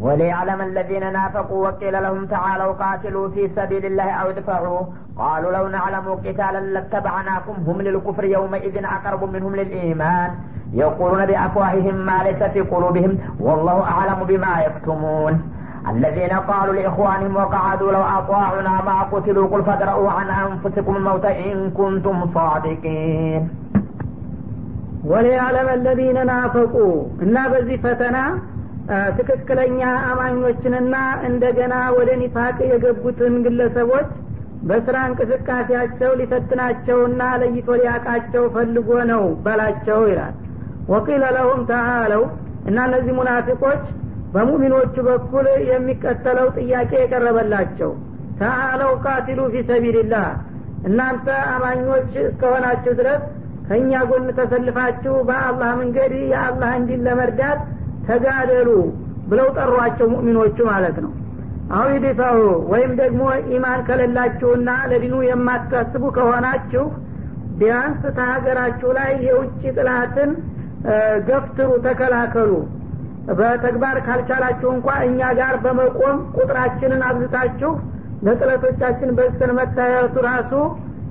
وليعلم الذين نافقوا وقيل لهم تعالوا قاتلوا في سبيل الله أو ادفعوا قالوا لو نعلم قتالا لاتبعناكم هم للكفر يومئذ أقرب منهم للإيمان يقولون بأفواههم ما ليس في قلوبهم والله أعلم بما يكتمون الذين قالوا لإخوانهم وقعدوا لو أطاعنا ما قتلوا قل فادرؤوا عن أنفسكم الموت إن كنتم صادقين ወሊያዕለም አለዚነ ናፈቁ እና በዚህ ፈተና ትክክለኛ አማኞችንና እንደገና ወደ ኒፋቅ የገቡትን ግለሰቦች በስራ እንቅስቃሴያቸው ሊፈትናቸውና ለይቶ ሊያቃቸው ፈልጎ ነው በላቸው ይላል። ወቂለ ለሁም ተአለው እና እነዚህ ሙናፊቆች በሙሚኖቹ በኩል የሚቀጠለው ጥያቄ የቀረበላቸው ተአለው ቃቲሉ ፊ ሰቢልላህ እናንተ አማኞች እስከሆናችሁ ድረስ ከእኛ ጎን ተሰልፋችሁ በአላህ መንገድ የአላህ እንዲን ለመርዳት ተጋደሉ ብለው ጠሯቸው ሙእሚኖቹ ማለት ነው። አው ይድፈሩ ወይም ደግሞ ኢማን ከሌላችሁና ለዲኑ የማታስቡ ከሆናችሁ ቢያንስ ከሀገራችሁ ላይ የውጭ ጥላትን ገፍትሩ ተከላከሉ። በተግባር ካልቻላችሁ እንኳ እኛ ጋር በመቆም ቁጥራችንን አብዝታችሁ ለጥለቶቻችን በስተን መታየቱ ራሱ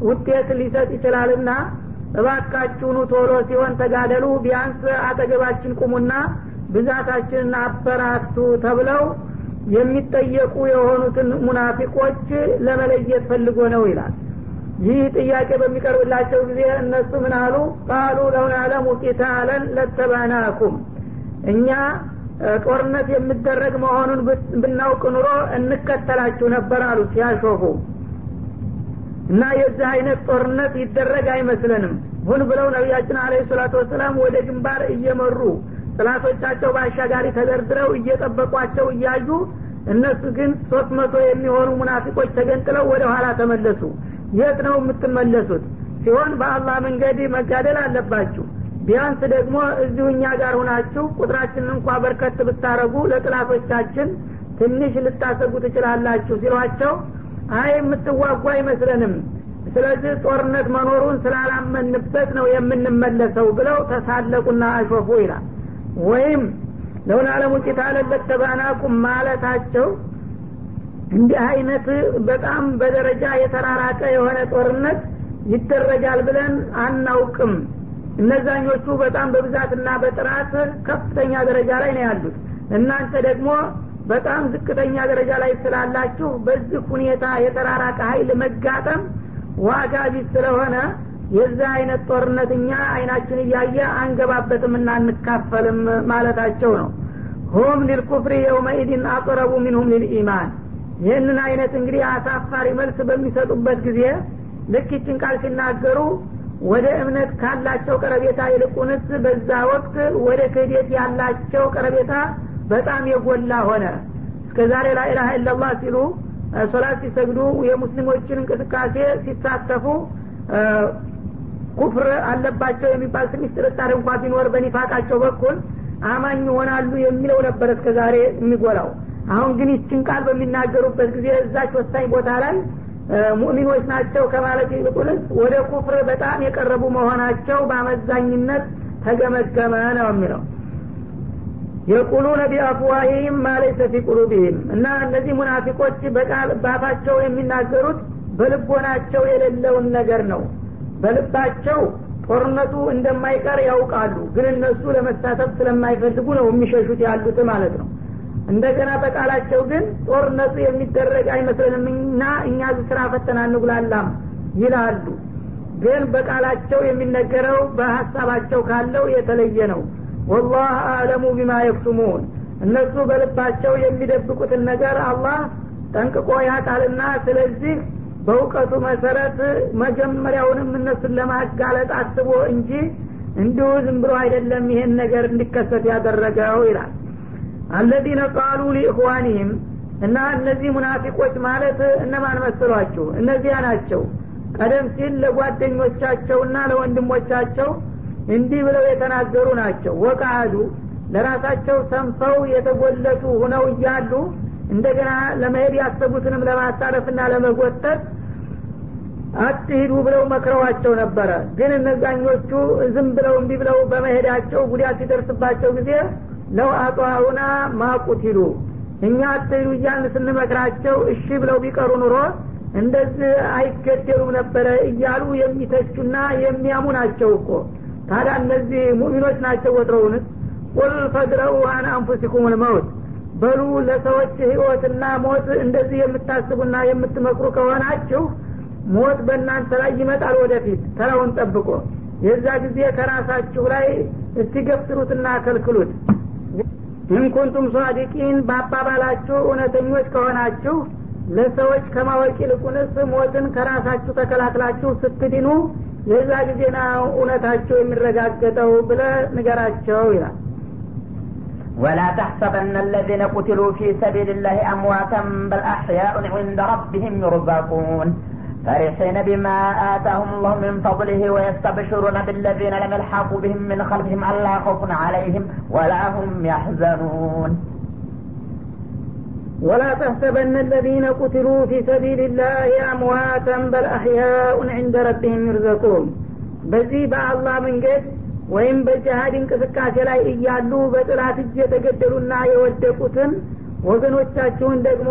ውጤት ሊሰጥ ይችላልና እባካችሁኑ ቶሎ ሲሆን ተጋደሉ። ቢያንስ አጠገባችን ቁሙና ብዛታችንን አበራቱ ተብለው የሚጠየቁ የሆኑትን ሙናፊቆች ለመለየት ፈልጎ ነው ይላል። ይህ ጥያቄ በሚቀርብላቸው ጊዜ እነሱ ምን አሉ? ቃሉ ለውናለሙ ቂታለን ለተባናኩም። እኛ ጦርነት የሚደረግ መሆኑን ብናውቅ ኑሮ እንከተላችሁ ነበር አሉ ሲያሾፉ እና የዚህ አይነት ጦርነት ይደረግ አይመስለንም። ሁን ብለው ነቢያችን አለ ሰላቱ ወሰላም ወደ ግንባር እየመሩ ጥላቶቻቸው በአሻጋሪ ተደርድረው እየጠበቋቸው እያዩ እነሱ ግን ሶስት መቶ የሚሆኑ ሙናፊቆች ተገንጥለው ወደ ኋላ ተመለሱ። የት ነው የምትመለሱት? ሲሆን በአላህ መንገድ መጋደል አለባችሁ። ቢያንስ ደግሞ እዚሁ እኛ ጋር ሁናችሁ ቁጥራችንን እንኳ በርከት ብታረጉ ለጥላቶቻችን ትንሽ ልታሰጉ ትችላላችሁ ሲሏቸው አይ የምትዋጉ አይመስለንም። ስለዚህ ጦርነት መኖሩን ስላላመንበት ነው የምንመለሰው ብለው ተሳለቁና አሾፉ ይላል ወይም ለውን አለሙ ቂታለን ለተባናኩም ማለታቸው እንዲህ አይነት በጣም በደረጃ የተራራቀ የሆነ ጦርነት ይደረጋል ብለን አናውቅም። እነዛኞቹ በጣም በብዛትና በጥራት ከፍተኛ ደረጃ ላይ ነው ያሉት። እናንተ ደግሞ በጣም ዝቅተኛ ደረጃ ላይ ስላላችሁ በዚህ ሁኔታ የተራራቀ ሀይል መጋጠም ዋጋ ቢስ ስለሆነ የዚህ አይነት ጦርነት እኛ አይናችን እያየ አንገባበትም እና አንካፈልም ማለታቸው ነው። ሁም ሊልኩፍሪ የውመኢድን አቅረቡ ሚንሁም ሊልኢማን ይህንን አይነት እንግዲህ አሳፋሪ መልስ በሚሰጡበት ጊዜ ልክ ቃል ሲናገሩ ወደ እምነት ካላቸው ቀረቤታ ይልቁንስ በዛ ወቅት ወደ ክህደት ያላቸው ቀረቤታ በጣም የጎላ ሆነ። እስከ ዛሬ ላኢላሀ ኢላላህ ሲሉ ሶላት ሲሰግዱ የሙስሊሞችን እንቅስቃሴ ሲሳተፉ ኩፍር አለባቸው የሚባል ትንሽ ጥርጣሬ እንኳ ቢኖር በኒፋቃቸው በኩል አማኝ ይሆናሉ የሚለው ነበር እስከ ዛሬ የሚጎላው። አሁን ግን ይችን ቃል በሚናገሩበት ጊዜ እዛች ወሳኝ ቦታ ላይ ሙእሚኖች ናቸው ከማለት ይልቁንስ ወደ ኩፍር በጣም የቀረቡ መሆናቸው በአመዛኝነት ተገመገመ ነው የሚለው። የቁሉነ ቢአፍዋሂም ማለይሰ ፊ ቁሉቢህም እና እነዚህ ሙናፊቆች በቃል ባፋቸው የሚናገሩት በልቦናቸው የሌለውን ነገር ነው በልባቸው ጦርነቱ እንደማይቀር ያውቃሉ። ግን እነሱ ለመሳተፍ ስለማይፈልጉ ነው የሚሸሹት ያሉት ማለት ነው። እንደገና በቃላቸው ግን ጦርነቱ የሚደረግ አይመስለንምና እኛ ስራ ፈተና እንጉላላም ይላሉ። ግን በቃላቸው የሚነገረው በሀሳባቸው ካለው የተለየ ነው። ወላህ አለሙ ቢማ የክቱሙን። እነሱ በልባቸው የሚደብቁትን ነገር አላህ ጠንቅቆ ያቃልና ስለዚህ በእውቀቱ መሰረት መጀመሪያውንም እነሱን ለማጋለጥ አስቦ እንጂ እንዲሁ ዝም ብሎ አይደለም ይሄን ነገር እንዲከሰት ያደረገው ይላል። አለዚነ ቃሉ ሊእኽዋኒህም እና እነዚህ ሙናፊቆች ማለት እነማን መስሏችሁ እነዚያ ናቸው። ቀደም ሲል ለጓደኞቻቸውና ለወንድሞቻቸው እንዲህ ብለው የተናገሩ ናቸው። ወቃዱ ለራሳቸው ሰንፈው የተጎለቱ ሁነው እያሉ እንደገና ለመሄድ ያሰቡትንም ለማሳረፍና ለመጎተት አትሂዱ ብለው መክረዋቸው ነበረ። ግን እነዛኞቹ ዝም ብለው እንዲህ ብለው በመሄዳቸው ጉዳት ሲደርስባቸው ጊዜ ለው አጧሁና ማቁቲሉ እኛ አትሄዱ እያልን ስንመክራቸው እሺ ብለው ቢቀሩ ኑሮ እንደዚህ አይገደሉም ነበረ እያሉ የሚተቹና የሚያሙ ናቸው እኮ። ታዲያ እነዚህ ሙሚኖች ናቸው ወትረውንስ ቁል ፈድረው አን አንፉሲኩም ልመውት በሉ ለሰዎች ህይወትና ሞት እንደዚህ የምታስቡና የምትመክሩ ከሆናችሁ ሞት በእናንተ ላይ ይመጣል ወደፊት ተራውን ጠብቆ የዛ ጊዜ ከራሳችሁ ላይ እስቲገፍትሩትና ከልክሉት ኢንኩንቱም ሷዲቂን በአባባላችሁ እውነተኞች ከሆናችሁ ለሰዎች ከማወቅ ይልቁንስ ሞትን ከራሳችሁ ተከላክላችሁ ስትድኑ የዛ ጊዜ ነው እውነታቸው የሚረጋገጠው ብለ ንገራቸው ይላል ولا تحسبن الذين قتلوا في سبيل الله أمواتا بل أحياء عند ربهم يرزقون فرحين بما آتاهم الله من فضله ويستبشرون بالذين لم يلحقوا بهم من خلفهم ألا خوف عليهم ولا هم يحزنون ولا تحسبن الذين قتلوا في سبيل الله أمواتا بل أحياء عند ربهم يرزقون በዚህ በአላህ መንገድ ወይም በጅሃድ እንቅስቃሴ ላይ እያሉ በጥላት እጅ የተገደሉና የወደቁትን ወገኖቻችሁን ደግሞ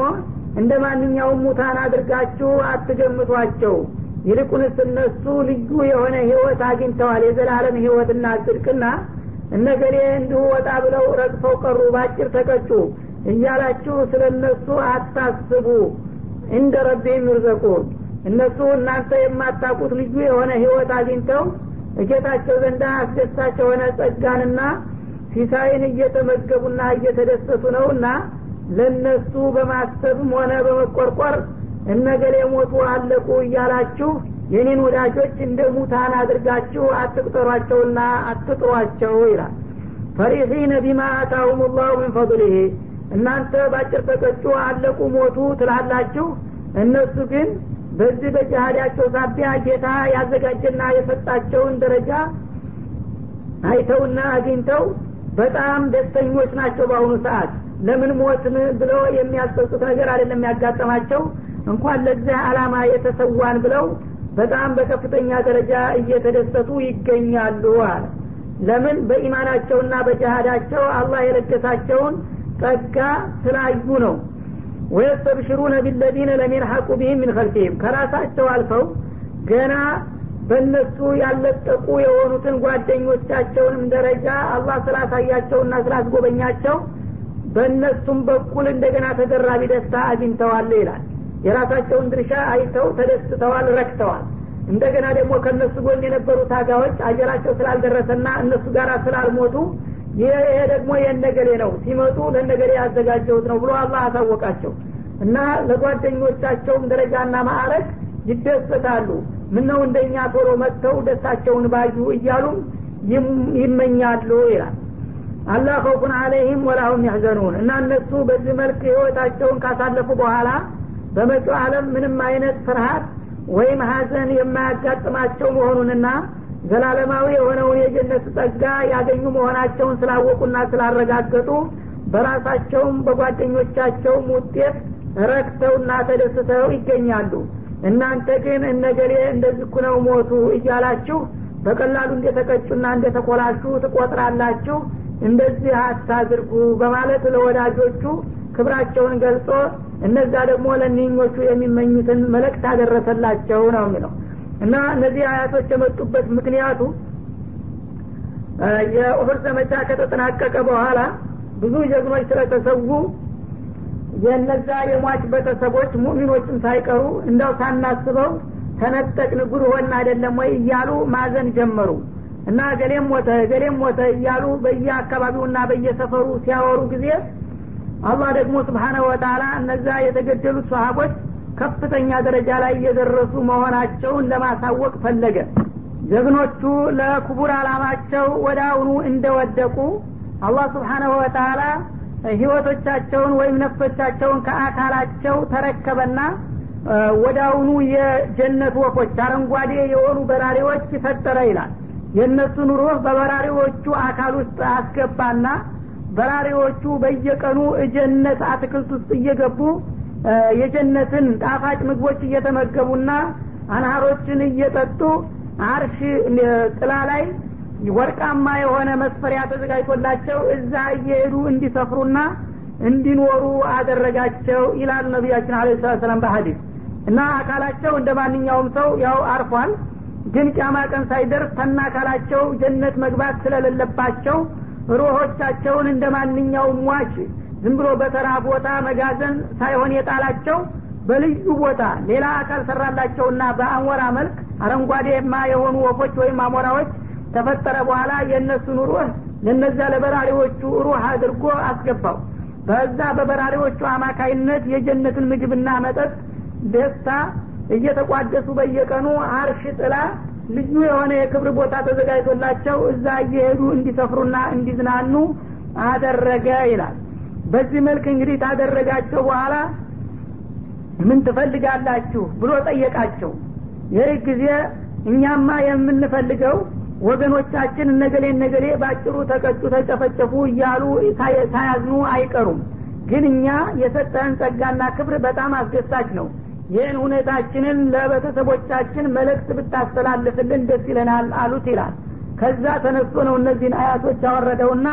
እንደ ማንኛውም ሙታን አድርጋችሁ አትገምቷቸው። ይልቁንስ እነሱ ልዩ የሆነ ህይወት አግኝተዋል የዘላለም ህይወትና ጽድቅና እነገሌ እንዲሁ ወጣ ብለው ረግፈው ቀሩ ባጭር ተቀጩ እያላችሁ ስለ እነሱ አታስቡ። እንደ ረቢህም ይርዘቁን እነሱ እናንተ የማታቁት ልዩ የሆነ ህይወት አግኝተው እጌታቸው ዘንዳ አስደሳች የሆነ ጸጋንና ሲሳይን እየተመገቡና እየተደሰቱ ነውና ለነሱ በማሰብም ሆነ በመቆርቆር እነገሌ ሞቱ አለቁ እያላችሁ የኔን ወዳጆች እንደ ሙታን አድርጋችሁ አትቅጠሯቸውና አትጥሯቸው ይላል። ፈሪሒነ ቢማ አታሁም ላሁ ምን ፈضሊህ እናንተ ባጭር ተቀጩ አለቁ ሞቱ ትላላችሁ። እነሱ ግን በዚህ በጃሃዳቸው ሳቢያ ጌታ ያዘጋጀና የሰጣቸውን ደረጃ አይተውና አግኝተው በጣም ደስተኞች ናቸው በአሁኑ ሰዓት ለምን ሞትን ብለው የሚያስጠጡት ነገር አይደለም የሚያጋጠማቸው እንኳን ለዚህ አላማ የተሰዋን ብለው በጣም በከፍተኛ ደረጃ እየተደሰቱ ይገኛሉ አለ። ለምን? በኢማናቸውና በጃሃዳቸው አላህ የለገሳቸውን ጸጋ ስላዩ ነው። ወየስተብሽሩነ ቢለዚነ ለሚልሐቁ ቢህም ምን ከልፊህም ከራሳቸው አልፈው ገና በእነሱ ያለጠቁ የሆኑትን ጓደኞቻቸውንም ደረጃ አላህ ስላሳያቸውና ስላስጎበኛቸው በእነሱም በኩል እንደገና ተደራቢ ደስታ አግኝተዋል ይላል። የራሳቸውን ድርሻ አይተው ተደስተዋል ረክተዋል። እንደገና ደግሞ ከእነሱ ጎን የነበሩ ታጋዎች አጀራቸው ስላልደረሰና እነሱ ጋር ስላልሞቱ ይሄ ደግሞ የነገሌ ነው ሲመጡ ለነገሌ ያዘጋጀሁት ነው ብሎ አላህ አሳወቃቸው። እና ለጓደኞቻቸውም ደረጃና ማዕረግ ይደሰታሉ። ምነው እንደኛ ቶሎ መጥተው ደስታቸውን ባዩ እያሉም ይመኛሉ ይላል አላህ ከውፉን አለይህም ወላሁም ያሕዘኑን እና እነሱ በዚህ መልክ ህይወታቸውን ካሳለፉ በኋላ በመጪው ዓለም ምንም አይነት ፍርሃት ወይም ሀዘን የማያጋጥማቸው መሆኑንና ዘላለማዊ የሆነውን የጀነት ጸጋ ያገኙ መሆናቸውን ስላወቁና ስላረጋገጡ በራሳቸውም በጓደኞቻቸውም ውጤት ረክተውና ተደስተው ይገኛሉ። እናንተ ግን እነገሌ እንደዚህ ኩነው ሞቱ እያላችሁ በቀላሉ እንደተቀጩና እንደተኮላሹ ትቆጥራላችሁ እንደዚህ አታድርጉ በማለት ለወዳጆቹ ክብራቸውን ገልጾ እነዛ ደግሞ ለኒኞቹ የሚመኙትን መልእክት አደረሰላቸው ነው የሚለው። እና እነዚህ አያቶች የመጡበት ምክንያቱ የኡሁድ ዘመቻ ከተጠናቀቀ በኋላ ብዙ ጀግኖች ስለተሰዉ የነዛ የሟች ቤተሰቦች ሙሚኖችም ሳይቀሩ እንደው ሳናስበው ተነጠቅን ጉድ ሆን አይደለም ወይ እያሉ ማዘን ጀመሩ እና ገሌም ሞተ ገሌም ሞተ እያሉ በየአካባቢውና በየሰፈሩ ሲያወሩ ጊዜ አላህ ደግሞ ስብሓነሁ ወተላ እነዛ የተገደሉት ሰሀቦች ከፍተኛ ደረጃ ላይ እየደረሱ መሆናቸውን ለማሳወቅ ፈለገ። ጀግኖቹ ለክቡር አላማቸው ወደ አሁኑ እንደወደቁ አላህ ስብሓነሁ ወተላ ህይወቶቻቸውን ወይም ነፍሶቻቸውን ከአካላቸው ተረከበና ወደ አሁኑ የጀነት ወፎች አረንጓዴ የሆኑ በራሪዎች ፈጠረ ይላል የእነሱን ሩህ በበራሪዎቹ አካል ውስጥ አስገባና በራሪዎቹ በየቀኑ እጀነት አትክልት ውስጥ እየገቡ የጀነትን ጣፋጭ ምግቦች እየተመገቡና አንሃሮችን እየጠጡ አርሽ ጥላ ላይ ወርቃማ የሆነ መስፈሪያ ተዘጋጅቶላቸው እዛ እየሄዱ እንዲሰፍሩና እንዲኖሩ አደረጋቸው ይላል ነቢያችን አለ ሰላም እና አካላቸው እንደ ማንኛውም ሰው ያው አርፏል ግን ቂያማ ቀን ሳይደርስ ተና አካላቸው ጀነት መግባት ስለሌለባቸው ሩሆቻቸውን እንደ ማንኛውም ሟች ዝም ብሎ በተራ ቦታ መጋዘን ሳይሆን የጣላቸው በልዩ ቦታ ሌላ አካል ሰራላቸውና በአሞራ መልክ አረንጓዴማ የሆኑ ወፎች ወይም አሞራዎች ተፈጠረ በኋላ የእነሱን ሩህ ለነዚያ ለበራሪዎቹ ሩህ አድርጎ አስገባው። በዛ በበራሪዎቹ አማካይነት የጀነትን ምግብና መጠጥ ደስታ እየተቋደሱ በየቀኑ አርሽ ጥላ ልዩ የሆነ የክብር ቦታ ተዘጋጅቶላቸው እዛ እየሄዱ እንዲሰፍሩና እንዲዝናኑ አደረገ ይላል። በዚህ መልክ እንግዲህ ታደረጋቸው በኋላ ምን ትፈልጋላችሁ ብሎ ጠየቃቸው። ይህ ጊዜ እኛማ የምንፈልገው ወገኖቻችን እነገሌ እነገሌ ባጭሩ ተቀጩ ተጨፈጨፉ እያሉ ሳያዝኑ አይቀሩም። ግን እኛ የሰጠህን ጸጋና ክብር በጣም አስደሳች ነው ይህን ሁኔታችንን ለቤተሰቦቻችን መልእክት ብታስተላልፍልን ደስ ይለናል አሉት ይላል። ከዛ ተነስቶ ነው እነዚህን አያቶች ያወረደውና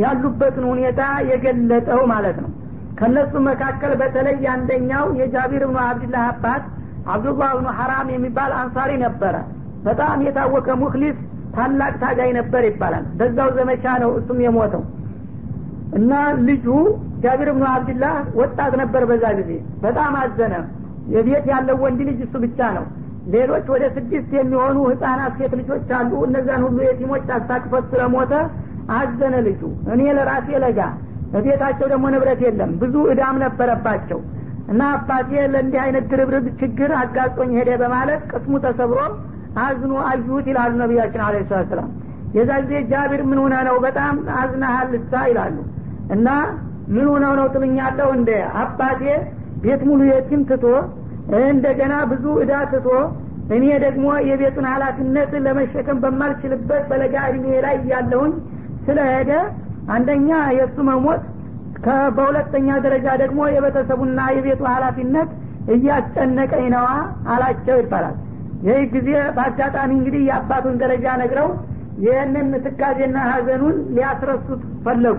ያሉበትን ሁኔታ የገለጠው ማለት ነው። ከነሱ መካከል በተለይ አንደኛው የጃቢር ብኑ አብድላህ አባት አብዱላህ ብኑ ሐራም የሚባል አንሳሪ ነበረ። በጣም የታወቀ ሙክሊስ ታላቅ ታጋይ ነበር ይባላል። በዛው ዘመቻ ነው እሱም የሞተው። እና ልጁ ጃቢር ብኑ አብድላህ ወጣት ነበር በዛ ጊዜ። በጣም አዘነ የቤት ያለው ወንድ ልጅ እሱ ብቻ ነው። ሌሎች ወደ ስድስት የሚሆኑ ህጻናት ሴት ልጆች አሉ። እነዛን ሁሉ የቲሞች አስታቅፈት ስለሞተ አዘነ ልጁ። እኔ ለራሴ ለጋ። በቤታቸው ደግሞ ንብረት የለም። ብዙ እዳም ነበረባቸው። እና አባቴ ለእንዲህ አይነት ድርብርብ ችግር አጋጦኝ ሄደ በማለት ቅስሙ ተሰብሮ አዝኖ አዩት ይላሉ ነቢያችን አለ ሰላት ሰላም የዛ ጊዜ ጃቢር ምን ሆነ ነው? በጣም አዝናሃል ልሳ ይላሉ። እና ምን ሆነው ነው ትሉኛለሁ እንደ አባቴ ቤት ሙሉ የቲም ትቶ እንደገና ብዙ እዳ ትቶ እኔ ደግሞ የቤቱን ሀላፊነት ለመሸከም በማልችልበት በለጋ እድሜ ላይ እያለሁኝ ስለሄደ አንደኛ የእሱ መሞት በሁለተኛ ደረጃ ደግሞ የቤተሰቡና የቤቱ ሀላፊነት እያስጨነቀኝ ነዋ አላቸው ይባላል። ይህ ጊዜ በአጋጣሚ እንግዲህ የአባቱን ደረጃ ነግረው ይህንን ትካዜና ሀዘኑን ሊያስረሱት ፈለጉ።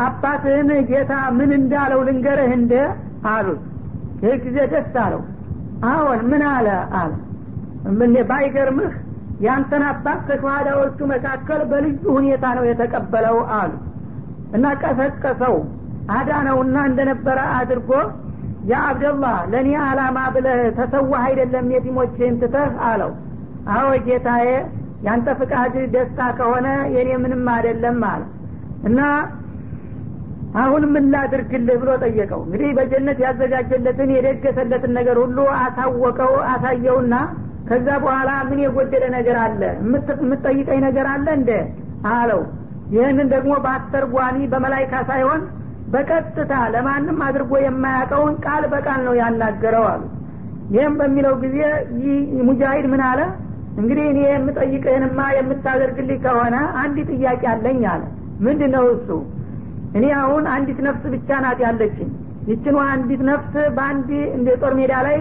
አባትህን ጌታ ምን እንዳለው ልንገርህ እንደ አሉት ይህ ጊዜ ደስ አለው። አዎን ምን አለ? አለ። ባይገርምህ ያንተን አባት ከሸሃዳዎቹ መካከል በልዩ ሁኔታ ነው የተቀበለው አሉ። እና ቀሰቀሰው አዳነውና እንደነበረ አድርጎ ያ አብደላህ ለእኔ አላማ ብለህ ተሰዋህ አይደለም የቲሞችህን ትተህ አለው። አዎ ጌታዬ ያንተ ፍቃድ ደስታ ከሆነ የኔ ምንም አይደለም አለ። እና አሁን ምን ላድርግልህ ብሎ ጠየቀው። እንግዲህ በጀነት ያዘጋጀለትን የደገሰለትን ነገር ሁሉ አሳወቀው አሳየውና ከዛ በኋላ ምን የጎደለ ነገር አለ? የምትጠይቀኝ ነገር አለ እንደ አለው። ይህንን ደግሞ በአስተርጓሚ በመላይካ ሳይሆን በቀጥታ ለማንም አድርጎ የማያውቀውን ቃል በቃል ነው ያናገረው አሉ። ይህም በሚለው ጊዜ ሙጃሂድ ምን አለ? እንግዲህ እኔ የምጠይቅህንማ የምታደርግልኝ ከሆነ አንድ ጥያቄ አለኝ አለ። ምንድን ነው እሱ እኔ አሁን አንዲት ነፍስ ብቻ ናት ያለችኝ። ይችኑ አንዲት ነፍስ በአንድ እንደ ጦር ሜዳ ላይ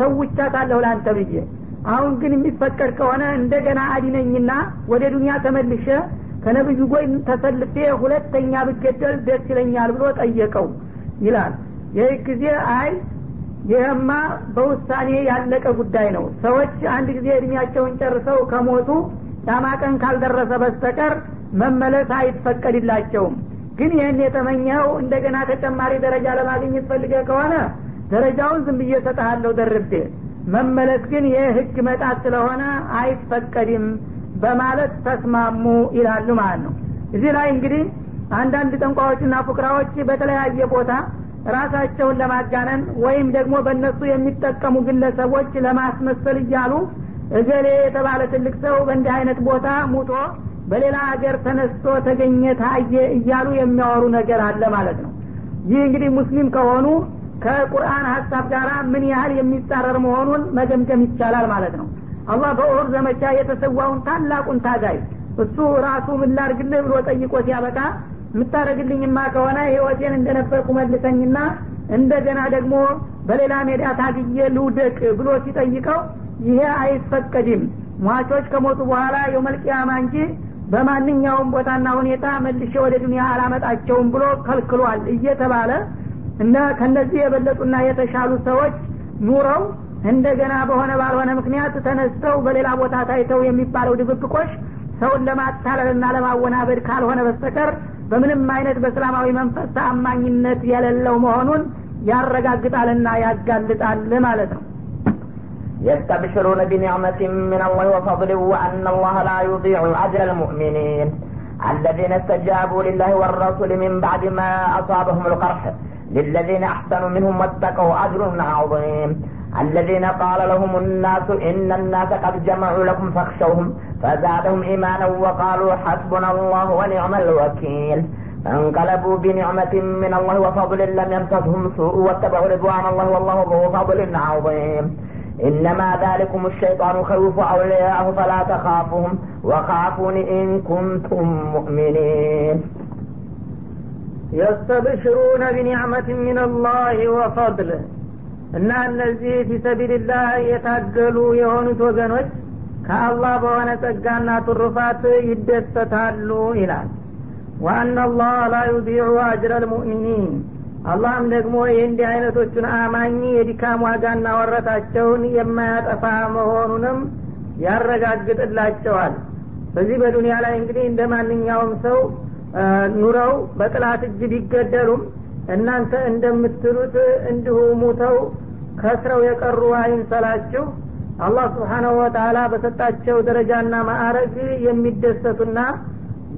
ሰውቻታለሁ ለአንተ ብዬ። አሁን ግን የሚፈቀድ ከሆነ እንደገና አዲነኝና ወደ ዱኒያ ተመልሸ ከነብዩ ጎይ ተሰልፌ ሁለተኛ ብገደል ደስ ይለኛል ብሎ ጠየቀው ይላል። ይህ ጊዜ አይ ይህማ በውሳኔ ያለቀ ጉዳይ ነው። ሰዎች አንድ ጊዜ እድሜያቸውን ጨርሰው ከሞቱ ዳማቀን ካልደረሰ በስተቀር መመለስ አይፈቀድላቸውም ግን ይህን የተመኘው እንደገና ተጨማሪ ደረጃ ለማግኘት ፈልገ ከሆነ ደረጃውን ዝም ብዬ ሰጠሃለሁ ደርቤ። መመለስ ግን ይህ ህግ መጣት ስለሆነ አይፈቀድም በማለት ተስማሙ ይላሉ ማለት ነው። እዚህ ላይ እንግዲህ አንዳንድ ጠንቋዎችና ፉቅራዎች በተለያየ ቦታ ራሳቸውን ለማጋነን ወይም ደግሞ በእነሱ የሚጠቀሙ ግለሰቦች ለማስመሰል እያሉ እገሌ የተባለ ትልቅ ሰው በእንዲህ አይነት ቦታ ሙቶ በሌላ ሀገር ተነስቶ ተገኘ ታየ እያሉ የሚያወሩ ነገር አለ ማለት ነው። ይህ እንግዲህ ሙስሊም ከሆኑ ከቁርአን ሀሳብ ጋር ምን ያህል የሚጻረር መሆኑን መገምገም ይቻላል ማለት ነው። አላህ በኡሁድ ዘመቻ የተሰዋውን ታላቁን ታጋይ እሱ ራሱ ምን ብሎ ጠይቆ ሲያበቃ የምታደረግልኝማ ከሆነ ህይወቴን እንደነበርኩ መልሰኝና እንደገና ደግሞ በሌላ ሜዳ ታግዬ ልውደቅ ብሎ ሲጠይቀው ይሄ አይፈቀድም። ሟቾች ከሞቱ በኋላ የውመልቅያማ እንጂ በማንኛውም ቦታና ሁኔታ መልሼ ወደ ዱኒያ አላመጣቸውም ብሎ ከልክሏል እየተባለ እና ከነዚህ የበለጡና የተሻሉ ሰዎች ኑረው እንደገና በሆነ ባልሆነ ምክንያት ተነስተው በሌላ ቦታ ታይተው የሚባለው ድብብቆሽ ሰውን ለማታለልና ለማወናበድ ካልሆነ በስተቀር በምንም አይነት በእስላማዊ መንፈስ ተአማኝነት የሌለው መሆኑን ያረጋግጣልና ያጋልጣል ማለት ነው يستبشرون بنعمة من الله وفضل وأن الله لا يضيع أجر المؤمنين. الذين استجابوا لله والرسول من بعد ما أصابهم القرح. للذين أحسنوا منهم واتقوا أجر عظيم. الذين قال لهم الناس إن الناس قد جمعوا لكم فاخشوهم فزادهم إيمانا وقالوا حسبنا الله ونعم الوكيل. فانقلبوا بنعمة من الله وفضل لم يمسسهم سوء واتبعوا رضوان الله والله ذو فضل عظيم. إنما ذلكم الشيطان يخوف أولياءه فلا تخافوهم وخافون إن كنتم مؤمنين يستبشرون بنعمة من الله وفضل እና እነዚህ ፊሰቢልላህ የታገሉ የሆኑት ወገኖች ከአላህ በሆነ ጸጋና ትሩፋት ይደሰታሉ ይላል ዋአና አላህ ላ ዩዲዑ አጅረ ልሙእሚኒን አላህም ደግሞ የእንዲህ አይነቶቹን አማኝ የዲካም ዋጋና ወረታቸውን የማያጠፋ መሆኑንም ያረጋግጥላቸዋል። በዚህ በዱንያ ላይ እንግዲህ እንደ ማንኛውም ሰው ኑረው በጥላት እጅ ቢገደሉም እናንተ እንደምትሉት እንዲሁ ሙተው ከስረው የቀሩ አይምሰላችሁ አላህ ስብሓናሁ ወተላ በሰጣቸው ደረጃና ማዕረግ የሚደሰቱና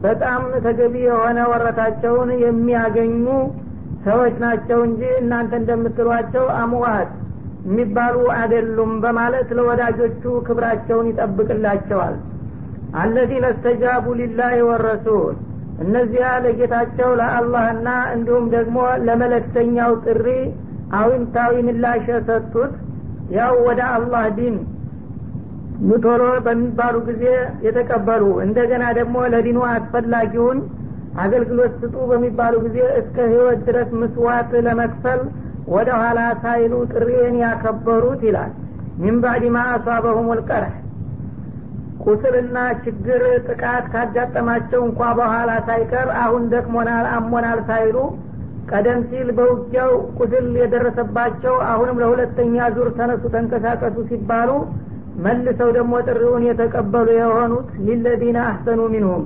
በጣም ተገቢ የሆነ ወረታቸውን የሚያገኙ ሰዎች ናቸው እንጂ እናንተ እንደምትሏቸው አምዋት የሚባሉ አይደሉም በማለት ለወዳጆቹ ክብራቸውን ይጠብቅላቸዋል። አለዚነ እስተጃቡ ሊላህ ወረሱል። እነዚያ ለጌታቸው ለአላህና እንዲሁም ደግሞ ለመለክተኛው ጥሪ አዊንታዊ ምላሽ የሰጡት ያው ወደ አላህ ዲን ሙቶሎ በሚባሉ ጊዜ የተቀበሉ እንደገና ደግሞ ለዲኑ አስፈላጊውን አገልግሎት ስጡ በሚባሉ ጊዜ እስከ ህይወት ድረስ ምስዋት ለመክፈል ወደ ኋላ ሳይሉ ጥሪን ያከበሩት ይላል። ሚን ባዕድ ማ አሷበሁም ልቀርህ ቁስልና ችግር ጥቃት ካጋጠማቸው እንኳ በኋላ ሳይቀር አሁን ደክሞናል አሞናል ሳይሉ ቀደም ሲል በውጊያው ቁስል የደረሰባቸው አሁንም ለሁለተኛ ዙር ተነሱ ተንቀሳቀሱ ሲባሉ መልሰው ደግሞ ጥሪውን የተቀበሉ የሆኑት ሊለዚነ አህሰኑ ሚንሁም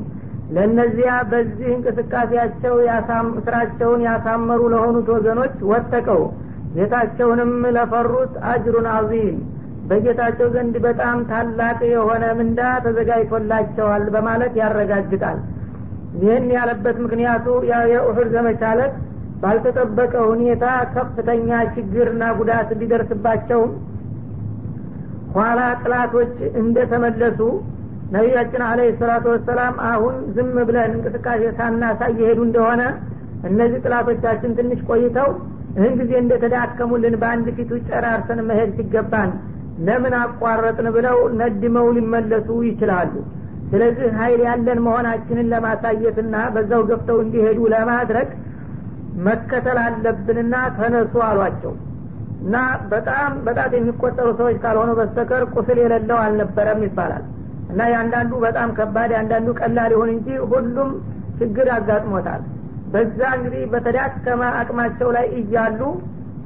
ለእነዚያ በዚህ እንቅስቃሴያቸው ስራቸውን ያሳመሩ ለሆኑት ወገኖች ወጠቀው። ጌታቸውንም ለፈሩት አጅሩን አዚም በጌታቸው ዘንድ በጣም ታላቅ የሆነ ምንዳ ተዘጋጅቶላቸዋል በማለት ያረጋግጣል። ይህን ያለበት ምክንያቱ የኡሑድ ዘመቻ ዕለት ባልተጠበቀ ሁኔታ ከፍተኛ ችግርና ጉዳት ቢደርስባቸውም ኋላ ጥላቶች እንደተመለሱ ነቢያችን አለ ሰላቱ ወሰላም አሁን ዝም ብለን እንቅስቃሴ ሳናሳይ የሄዱ እንደሆነ እነዚህ ጥላቶቻችን ትንሽ ቆይተው ይህን ጊዜ እንደተዳከሙልን በአንድ ፊቱ ጨራርሰን መሄድ ሲገባን ለምን አቋረጥን ብለው ነድመው ሊመለሱ ይችላሉ። ስለዚህ ሀይል ያለን መሆናችንን ለማሳየትና በዛው ገፍተው እንዲሄዱ ለማድረግ መከተል አለብንና ተነሱ አሏቸው። እና በጣም በጣት የሚቆጠሩ ሰዎች ካልሆኑ በስተቀር ቁስል የሌለው አልነበረም ይባላል እና የአንዳንዱ በጣም ከባድ የአንዳንዱ ቀላል ይሁን እንጂ ሁሉም ችግር አጋጥሞታል። በዛ እንግዲህ በተዳከመ አቅማቸው ላይ እያሉ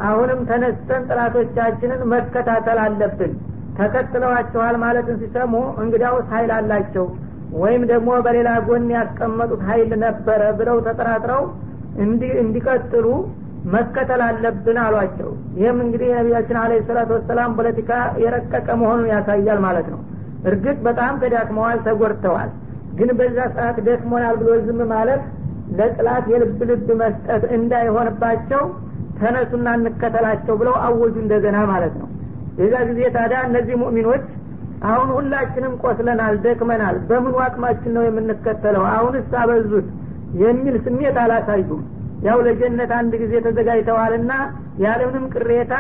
አሁንም ተነስተን ጥላቶቻችንን መከታተል አለብን። ተከትለዋቸዋል ማለትን ሲሰሙ እንግዲያውስ ሀይል አላቸው። ወይም ደግሞ በሌላ ጎን ያስቀመጡት ሀይል ነበረ ብለው ተጠራጥረው እንዲቀጥሉ መከተል አለብን አሏቸው። ይህም እንግዲህ የነቢያችን አለ ሰላቱ ወሰላም ፖለቲካ የረቀቀ መሆኑን ያሳያል ማለት ነው እርግጥ በጣም ተዳክመዋል ተጎድተዋል። ግን በዛ ሰዓት ደክሞናል ብሎ ዝም ማለት ለጥላት የልብ ልብ መስጠት እንዳይሆንባቸው ተነሱና እንከተላቸው ብለው አወጁ እንደገና ማለት ነው። የዛ ጊዜ ታዲያ እነዚህ ሙእሚኖች አሁን ሁላችንም ቆስለናል ደክመናል በምኑ አቅማችን ነው የምንከተለው? አሁንስ አበዙት የሚል ስሜት አላሳዩም። ያው ለጀነት አንድ ጊዜ ተዘጋጅተዋልና ያለምንም ቅሬታ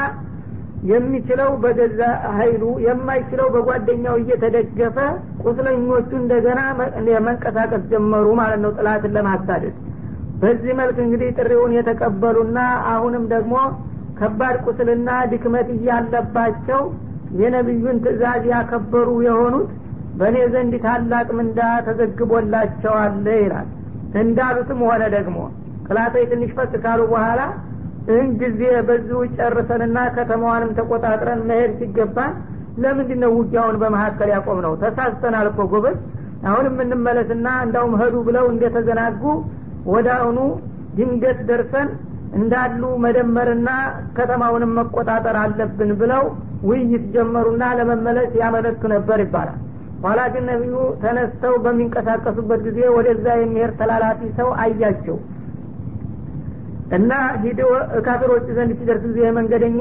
የሚችለው በገዛ ሀይሉ የማይችለው በጓደኛው እየተደገፈ ቁስለኞቹ እንደገና መንቀሳቀስ ጀመሩ ማለት ነው ጥላትን ለማሳደድ። በዚህ መልክ እንግዲህ ጥሪውን የተቀበሉና አሁንም ደግሞ ከባድ ቁስልና ድክመት እያለባቸው የነቢዩን ትእዛዝ ያከበሩ የሆኑት በእኔ ዘንድ ታላቅ ምንዳ ተዘግቦላቸዋል ይላል። እንዳሉትም ሆነ ደግሞ ጥላቶች ትንሽ ፈቅ ካሉ በኋላ ጊዜ በዚሁ ጨርሰንና ከተማዋንም ተቆጣጥረን መሄድ ሲገባን ለምንድን ነው ውጊያውን በመካከል ያቆም ነው ተሳስተናል እኮ ጎበዝ። አሁን የምንመለስና እንዳውም ሄዱ ብለው እንደተዘናጉ ወደ አሁኑ ድንገት ደርሰን እንዳሉ መደመርና ከተማውንም መቆጣጠር አለብን ብለው ውይይት ጀመሩና ለመመለስ ያመለቱ ነበር ይባላል። ኋላ ግን ነቢዩ ተነስተው በሚንቀሳቀሱበት ጊዜ ወደዛ የሚሄድ ተላላፊ ሰው አያቸው እና ሂዶ ካፊሮች ዘንድ ሲደርስ ጊዜ መንገደኛ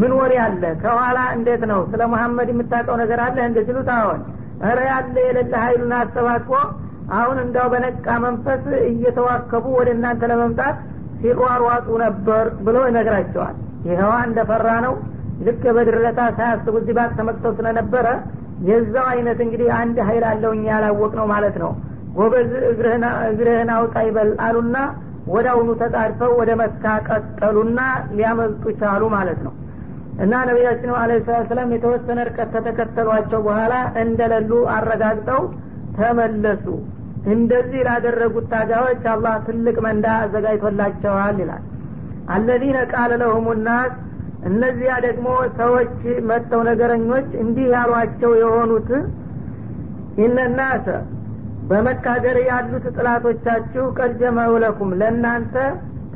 ምን ወሬ አለ? ከኋላ እንዴት ነው? ስለ መሐመድ የምታውቀው ነገር አለ? እንደ ሲሉት አዎን እረ ያለ የሌለ ሀይሉን አሰባስቦ አሁን እንዳው በነቃ መንፈስ እየተዋከቡ ወደ እናንተ ለመምጣት ሲሯሯጡ ነበር ብሎ ይነግራቸዋል። ይኸዋ እንደፈራ ነው። ልክ የበድርለታ ሳያስቡ እዚህ ባቅ ተመቅተው ስለነበረ የዛው አይነት እንግዲህ አንድ ሀይል አለው እኛ ያላወቅ ነው ማለት ነው። ጎበዝ እግርህን አውጣ ይበል አሉና ወደ አሁኑ ተጣድፈው ወደ መካ ቀጠሉና ሊያመልጡ ቻሉ ማለት ነው። እና ነቢያችን አለ ሰላት ሰላም የተወሰነ ርቀት ከተከተሏቸው በኋላ እንደሌሉ አረጋግጠው ተመለሱ። እንደዚህ ላደረጉት ታጋዮች አላህ ትልቅ መንዳ አዘጋጅቶላቸዋል ይላል። አለዚነ ቃለ ለሁም ናስ እነዚያ ደግሞ ሰዎች መጥተው ነገረኞች እንዲህ ያሏቸው የሆኑት ኢነናሰ በመካገር ያሉት ጥላቶቻችሁ ቀድጀመው ለኩም ለእናንተ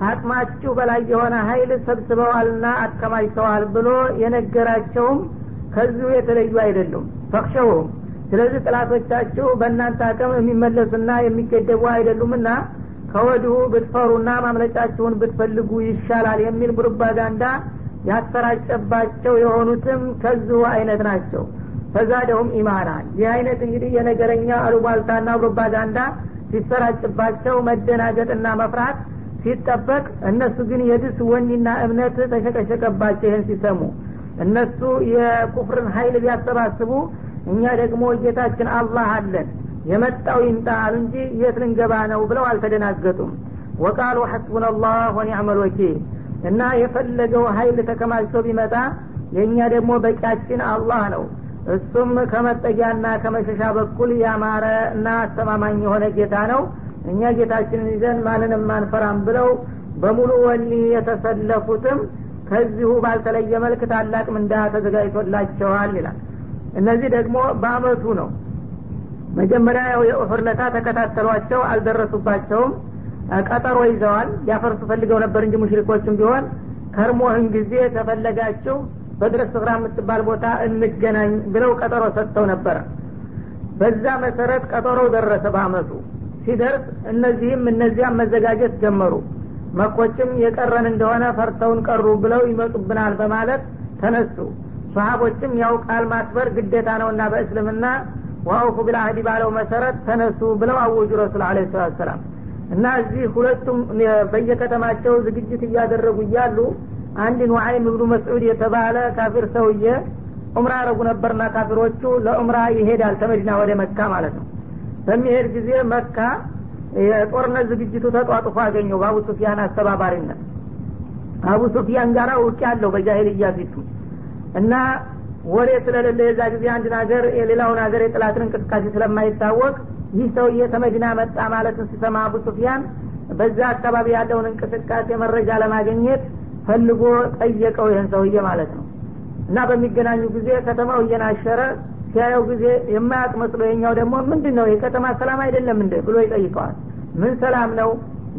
ታቅማችሁ በላይ የሆነ ሀይል ሰብስበዋልና አከማችተዋል ብሎ የነገራቸውም ከዚሁ የተለዩ አይደሉም። ፈክሸውም ስለዚህ ጥላቶቻችሁ በእናንተ አቅም የሚመለሱና የሚገደቡ አይደሉምና ከወዲሁ ብትፈሩና ማምለጫችሁን ብትፈልጉ ይሻላል የሚል ፕሮፓጋንዳ ያሰራጨባቸው የሆኑትም ከዚሁ አይነት ናቸው ፈዛደሁም ኢማና ይህ አይነት እንግዲህ የነገረኛ አሉባልታና ፕሮፓጋንዳ ሲሰራጭባቸው መደናገጥና መፍራት ሲጠበቅ እነሱ ግን የድስ ወኒና እምነት ተሸቀሸቀባቸው ይህን ሲሰሙ። እነሱ የኩፍርን ሀይል ቢያሰባስቡ እኛ ደግሞ ጌታችን አላህ አለን የመጣው ይምጣ አሉ እንጂ የት ልንገባ ነው ብለው አልተደናገጡም። ወቃሉ ሐስቡን አላህ ወኒዕመል ወኪል። እና የፈለገው ሀይል ተከማችቶ ቢመጣ የእኛ ደግሞ በቂያችን አላህ ነው እሱም ከመጠጊያና ከመሸሻ በኩል ያማረ እና አስተማማኝ የሆነ ጌታ ነው። እኛ ጌታችንን ይዘን ማንንም አንፈራም ብለው በሙሉ ወኒ የተሰለፉትም ከዚሁ ባልተለየ መልክ ታላቅ ምንዳ ተዘጋጅቶላቸዋል ይላል። እነዚህ ደግሞ በአመቱ ነው። መጀመሪያ ያው የኡሑድ ለታ ተከታተሏቸው አልደረሱባቸውም። ቀጠሮ ይዘዋል። ሊያፈርሱ ፈልገው ነበር እንጂ ሙሽሪኮችም ቢሆን ከርሞህን ጊዜ ተፈለጋችሁ በድረስ ስፍራ የምትባል ቦታ እንገናኝ ብለው ቀጠሮ ሰጥተው ነበረ በዛ መሰረት ቀጠሮው ደረሰ በአመቱ። ሲደርስ እነዚህም እነዚያም መዘጋጀት ጀመሩ። መኮችም የቀረን እንደሆነ ፈርተውን ቀሩ ብለው ይመጡብናል በማለት ተነሱ። ሰሀቦችም ያው ቃል ማክበር ግዴታ ነውና በእስልምና ዋውፉ ቢልአህዲ ባለው መሰረት ተነሱ ብለው አወጁ ረሱል አለ ሰላት ሰላም። እና እዚህ ሁለቱም በየከተማቸው ዝግጅት እያደረጉ እያሉ አንድ ኑዓይም ብኑ መስዑድ የተባለ ካፊር ሰውዬ ኡምራ ያረጉ ነበርና ካፊሮቹ ለኡምራ ይሄዳል ተመዲና ወደ መካ ማለት ነው። በሚሄድ ጊዜ መካ የጦርነት ዝግጅቱ ተጧጥፎ አገኘው በአቡ ሱፊያን አስተባባሪነት። አቡ ሱፊያን ጋር ውቅ ያለው በጃሂልያ ፊቱ እና ወሬ ስለሌለ የዛ ጊዜ አንድን ሀገር የሌላውን ሀገር የጥላትን እንቅስቃሴ ስለማይታወቅ ይህ ሰውዬ ተመዲና መጣ ማለትን ሲሰማ አቡ ሱፊያን በዛ አካባቢ ያለውን እንቅስቃሴ መረጃ ለማግኘት ፈልጎ ጠየቀው ይህን ሰውዬ ማለት ነው። እና በሚገናኙ ጊዜ ከተማው እየናሸረ ሲያየው ጊዜ የማያውቅ መስሎ የኛው ደግሞ ምንድን ነው የከተማ ሰላም አይደለም እንደ ብሎ ይጠይቀዋል። ምን ሰላም ነው?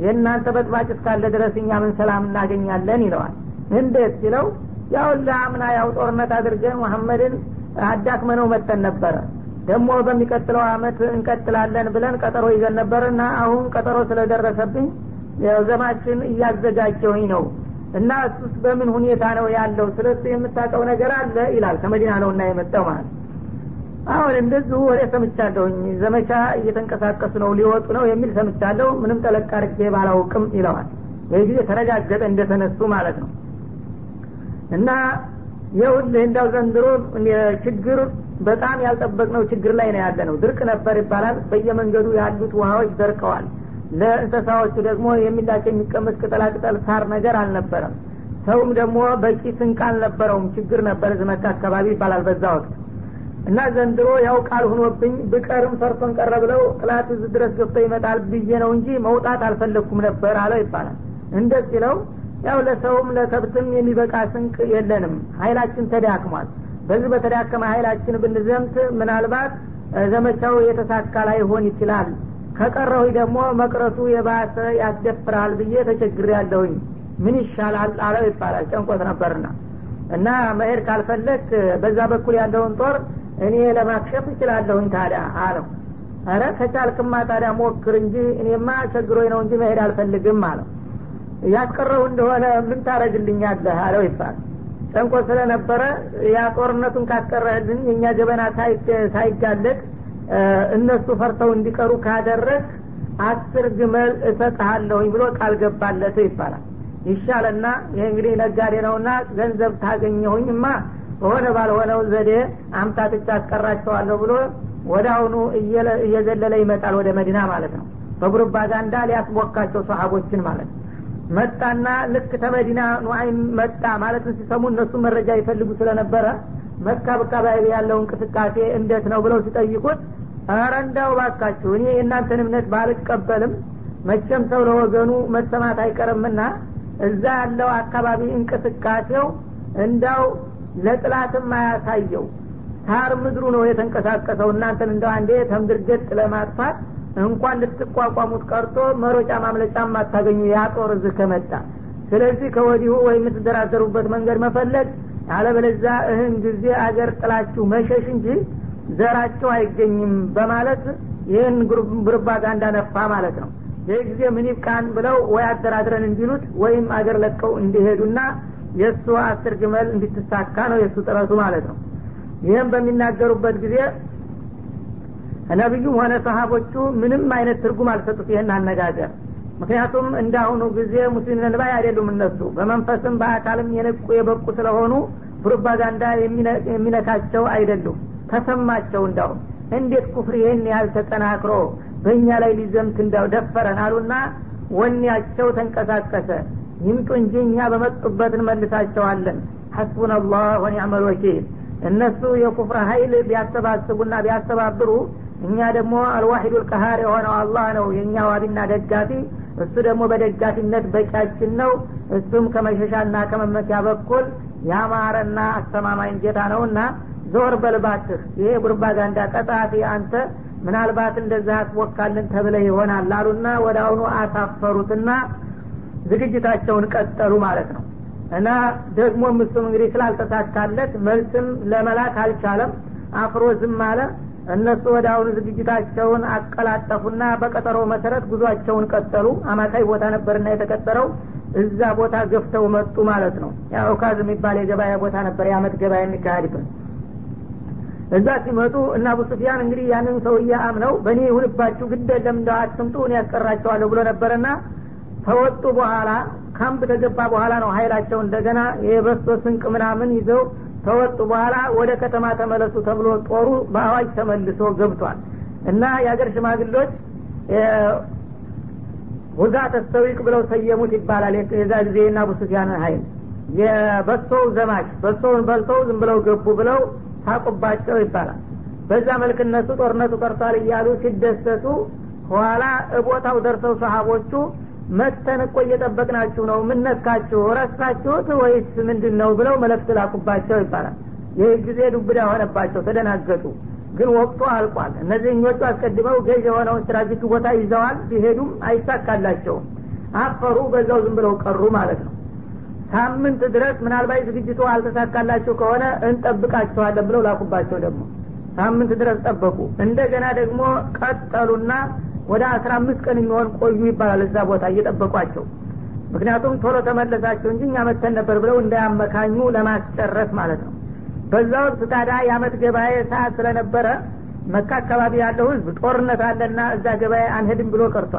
የእናንተ በጥባጭ እስካለ ድረስ እኛ ምን ሰላም እናገኛለን? ይለዋል። እንዴት ሲለው ያው ለአምና ያው ጦርነት አድርገን መሐመድን አዳክመነው መተን ነበረ። ደግሞ በሚቀጥለው አመት እንቀጥላለን ብለን ቀጠሮ ይዘን ነበርና አሁን ቀጠሮ ስለደረሰብኝ ዘማችን እያዘጋጀሁኝ ነው እና እሱስ በምን ሁኔታ ነው ያለው? ስለሱ የምታውቀው ነገር አለ ይላል። ከመዲና ነው እና የመጣው ማለት አሁን እንደዚሁ ወደ ሰምቻለሁኝ። ዘመቻ እየተንቀሳቀሱ ነው ሊወጡ ነው የሚል ሰምቻለሁ። ምንም ጠለቅ አድርጌ ባላውቅም ይለዋል። ይህ ጊዜ ተረጋገጠ እንደተነሱ ማለት ነው። እና ይኸውልህ እንዳው ዘንድሮ ችግር በጣም ያልጠበቅነው ችግር ላይ ነው ያለ ነው ድርቅ ነበር ይባላል። በየመንገዱ ያሉት ውሃዎች ደርቀዋል ለእንስሳዎቹ ደግሞ የሚላቸው የሚቀመስ ቅጠላቅጠል ሳር ነገር አልነበረም። ሰውም ደግሞ በቂ ስንቅ አልነበረውም። ችግር ነበር። ዝመካ አካባቢ ይባላል በዛ ወቅት። እና ዘንድሮ ያው ቃል ሁኖብኝ ብቀርም ፈርቶን ቀረ ብለው ጥላት እዚህ ድረስ ገብቶ ይመጣል ብዬ ነው እንጂ መውጣት አልፈለግኩም ነበር አለው ይባላል። እንደ ሲለው ያው ለሰውም ለከብትም የሚበቃ ስንቅ የለንም። ሀይላችን ተዳክሟል። በዚህ በተዳከመ ሀይላችን ብንዘምት ምናልባት ዘመቻው የተሳካ ላይሆን ይችላል ከቀረሁ ደግሞ መቅረቱ የባሰ ያስደፍራል ብዬ ተቸግር ያለሁኝ ምን ይሻላል አለው ይባላል። ጨንቆት ነበርና እና መሄድ ካልፈለግ በዛ በኩል ያለውን ጦር እኔ ለማክሸፍ እችላለሁኝ ታዲያ አለው። አረ ከቻልክማ ታዲያ ሞክር እንጂ እኔማ ቸግሮኝ ነው እንጂ መሄድ አልፈልግም አለው። ያስቀረው እንደሆነ ምን ታረግልኛለህ አለው ይባል ጨንቆ ስለነበረ ያ ጦርነቱን ካስቀረህልን የእኛ ገበና ሳይጋለጥ እነሱ ፈርተው እንዲቀሩ ካደረግ አስር ግመል እሰጥሃለሁኝ ብሎ ቃል ገባለት ይባላል። ይሻለና ይህ እንግዲህ ነጋዴ ነውና ገንዘብ ታገኘሁኝማ በሆነ ባልሆነው ዘዴ አምታትቻ አስቀራቸዋለሁ ብሎ ወደ አሁኑ እየዘለለ ይመጣል ወደ መዲና ማለት ነው። በፕሮፓጋንዳ ሊያስቦካቸው ሰሀቦችን ማለት ነው። መጣና ልክ ተመዲና ኑአይም መጣ ማለትን ሲሰሙ እነሱ መረጃ ይፈልጉ ስለነበረ መካ አካባቢ ያለው እንቅስቃሴ እንዴት ነው ብለው ሲጠይቁት ኧረ እንዳው ባካችሁ እኔ የእናንተን እምነት ባልቀበልም መቼም ሰው ለወገኑ መሰማት አይቀርምና እዛ ያለው አካባቢ እንቅስቃሴው እንዳው ለጥላትም አያሳየው። ሳር ምድሩ ነው የተንቀሳቀሰው። እናንተን እንደው አንዴ ተምድርገጥ ለማጥፋት እንኳን ልትቋቋሙት ቀርቶ መሮጫ ማምለጫም አታገኙ። ያጦር እዚህ ከመጣ ስለዚህ ከወዲሁ ወይ የምትደራደሩበት መንገድ መፈለግ አለበለዛ እህን ጊዜ አገር ጥላችሁ መሸሽ እንጂ ዘራችሁ አይገኝም በማለት ይህን ፕሮፓጋንዳ ነፋ ማለት ነው። ይህ ጊዜ ምን ይብቃን ብለው ወይ አደራድረን እንዲሉት ወይም አገር ለቀው እንዲሄዱና የእሱ አስር ግመል እንድትሳካ ነው የእሱ ጥረቱ ማለት ነው። ይህም በሚናገሩበት ጊዜ ነቢዩም ሆነ ሰሀቦቹ ምንም አይነት ትርጉም አልሰጡት ይህን አነጋገር። ምክንያቱም እንዳሁኑ ጊዜ ሙስሊም ነንባይ አይደሉም እነሱ። በመንፈስም በአካልም የነቁ የበቁ ስለሆኑ ፕሮፓጋንዳ የሚነካቸው አይደሉም ተሰማቸው እንዳውም እንዴት ኩፍር ይህን ያህል ተጠናክሮ በእኛ ላይ ሊዘምት እንዳው ደፈረን አሉና ወኔያቸው ተንቀሳቀሰ። ይምጡ እንጂ እኛ በመጡበት እንመልሳቸዋለን። ሐስቡን አላህ ወኒዕመል ወኪል። እነሱ የኩፍር ሀይል ቢያሰባስቡና ቢያስተባብሩ እኛ ደግሞ አልዋሂዱ ልቀሃር የሆነው አላህ ነው የእኛ ዋቢና ደጋፊ። እሱ ደግሞ በደጋፊነት በቂያችን ነው። እሱም ከመሸሻና ከመመኪያ በኩል ያማረና አስተማማኝ ጌታ ነውና ዞር በልባትህ ይሄ ፕሮፓጋንዳ ቀጣፊ አንተ ምናልባት እንደዛ አትወካልን ተብለ ይሆናል አሉና ወደ አሁኑ አሳፈሩትና ዝግጅታቸውን ቀጠሉ ማለት ነው። እና ደግሞ እሱም እንግዲህ ስላልተሳካለት መልስም ለመላክ አልቻለም። አፍሮ ዝም አለ። እነሱ ወደ አሁኑ ዝግጅታቸውን አቀላጠፉና በቀጠሮ መሰረት ጉዟቸውን ቀጠሉ። አማካይ ቦታ ነበርና የተቀጠረው እዛ ቦታ ገፍተው መጡ ማለት ነው። ያው ካዝ የሚባል የገበያ ቦታ ነበር። የአመት ገበያ የሚካሄድበት እዛ ሲመጡ እና አቡ ሱፊያን እንግዲህ ያንን ሰውዬ አምነው በእኔ ይሁንባችሁ ግድ የለም አትምጡ እኔ ያስቀራቸዋለሁ ብሎ ነበረና ተወጡ በኋላ ካምፕ ተገባ በኋላ ነው ሀይላቸው እንደገና የበሶ ስንቅ ምናምን ይዘው ተወጡ በኋላ ወደ ከተማ ተመለሱ ተብሎ ጦሩ በአዋጅ ተመልሶ ገብቷል። እና የሀገር ሽማግሎች ውዛ ተስተዊቅ ብለው ሰየሙት ይባላል የዛ ጊዜ እና አቡ ሀይል የበሶው ዘማች በሶውን በልተው ዝም ብለው ገቡ ብለው ታቁባቸው ይባላል። በዛ መልክ እነሱ ጦርነቱ ቀርቷል እያሉ ሲደሰቱ ኋላ እቦታው ደርሰው ሰዎቹ መተን እኮ እየጠበቅናችሁ ነው ምን ነካችሁ ረሳችሁት ወይስ ምንድን ነው ብለው መልእክት ላኩባቸው ይባላል። ይህ ጊዜ ዱብዳ ሆነባቸው ተደናገጡ። ግን ወቅቱ አልቋል። እነዚህኞቹ አስቀድመው ገዥ የሆነውን strategic ቦታ ይዘዋል ቢሄዱም አይሳካላቸውም። አፈሩ በዛው ዝም ብለው ቀሩ ማለት ነው ሳምንት ድረስ ምናልባት ዝግጅቱ አልተሳካላቸው ከሆነ እንጠብቃቸዋለን ብለው ላኩባቸው ደግሞ። ሳምንት ድረስ ጠበቁ። እንደገና ደግሞ ቀጠሉና ወደ አስራ አምስት ቀን የሚሆን ቆዩ ይባላል እዛ ቦታ እየጠበቋቸው። ምክንያቱም ቶሎ ተመለሳቸው እንጂ እኛ መተን ነበር ብለው እንዳያመካኙ ለማስጨረስ ማለት ነው። በዛ ወቅት ታዲያ የአመት ገበያ ሰዓት ስለነበረ መካ አካባቢ ያለው ህዝብ ጦርነት አለና እዛ ገበያ አንሄድም ብሎ ቀርቷል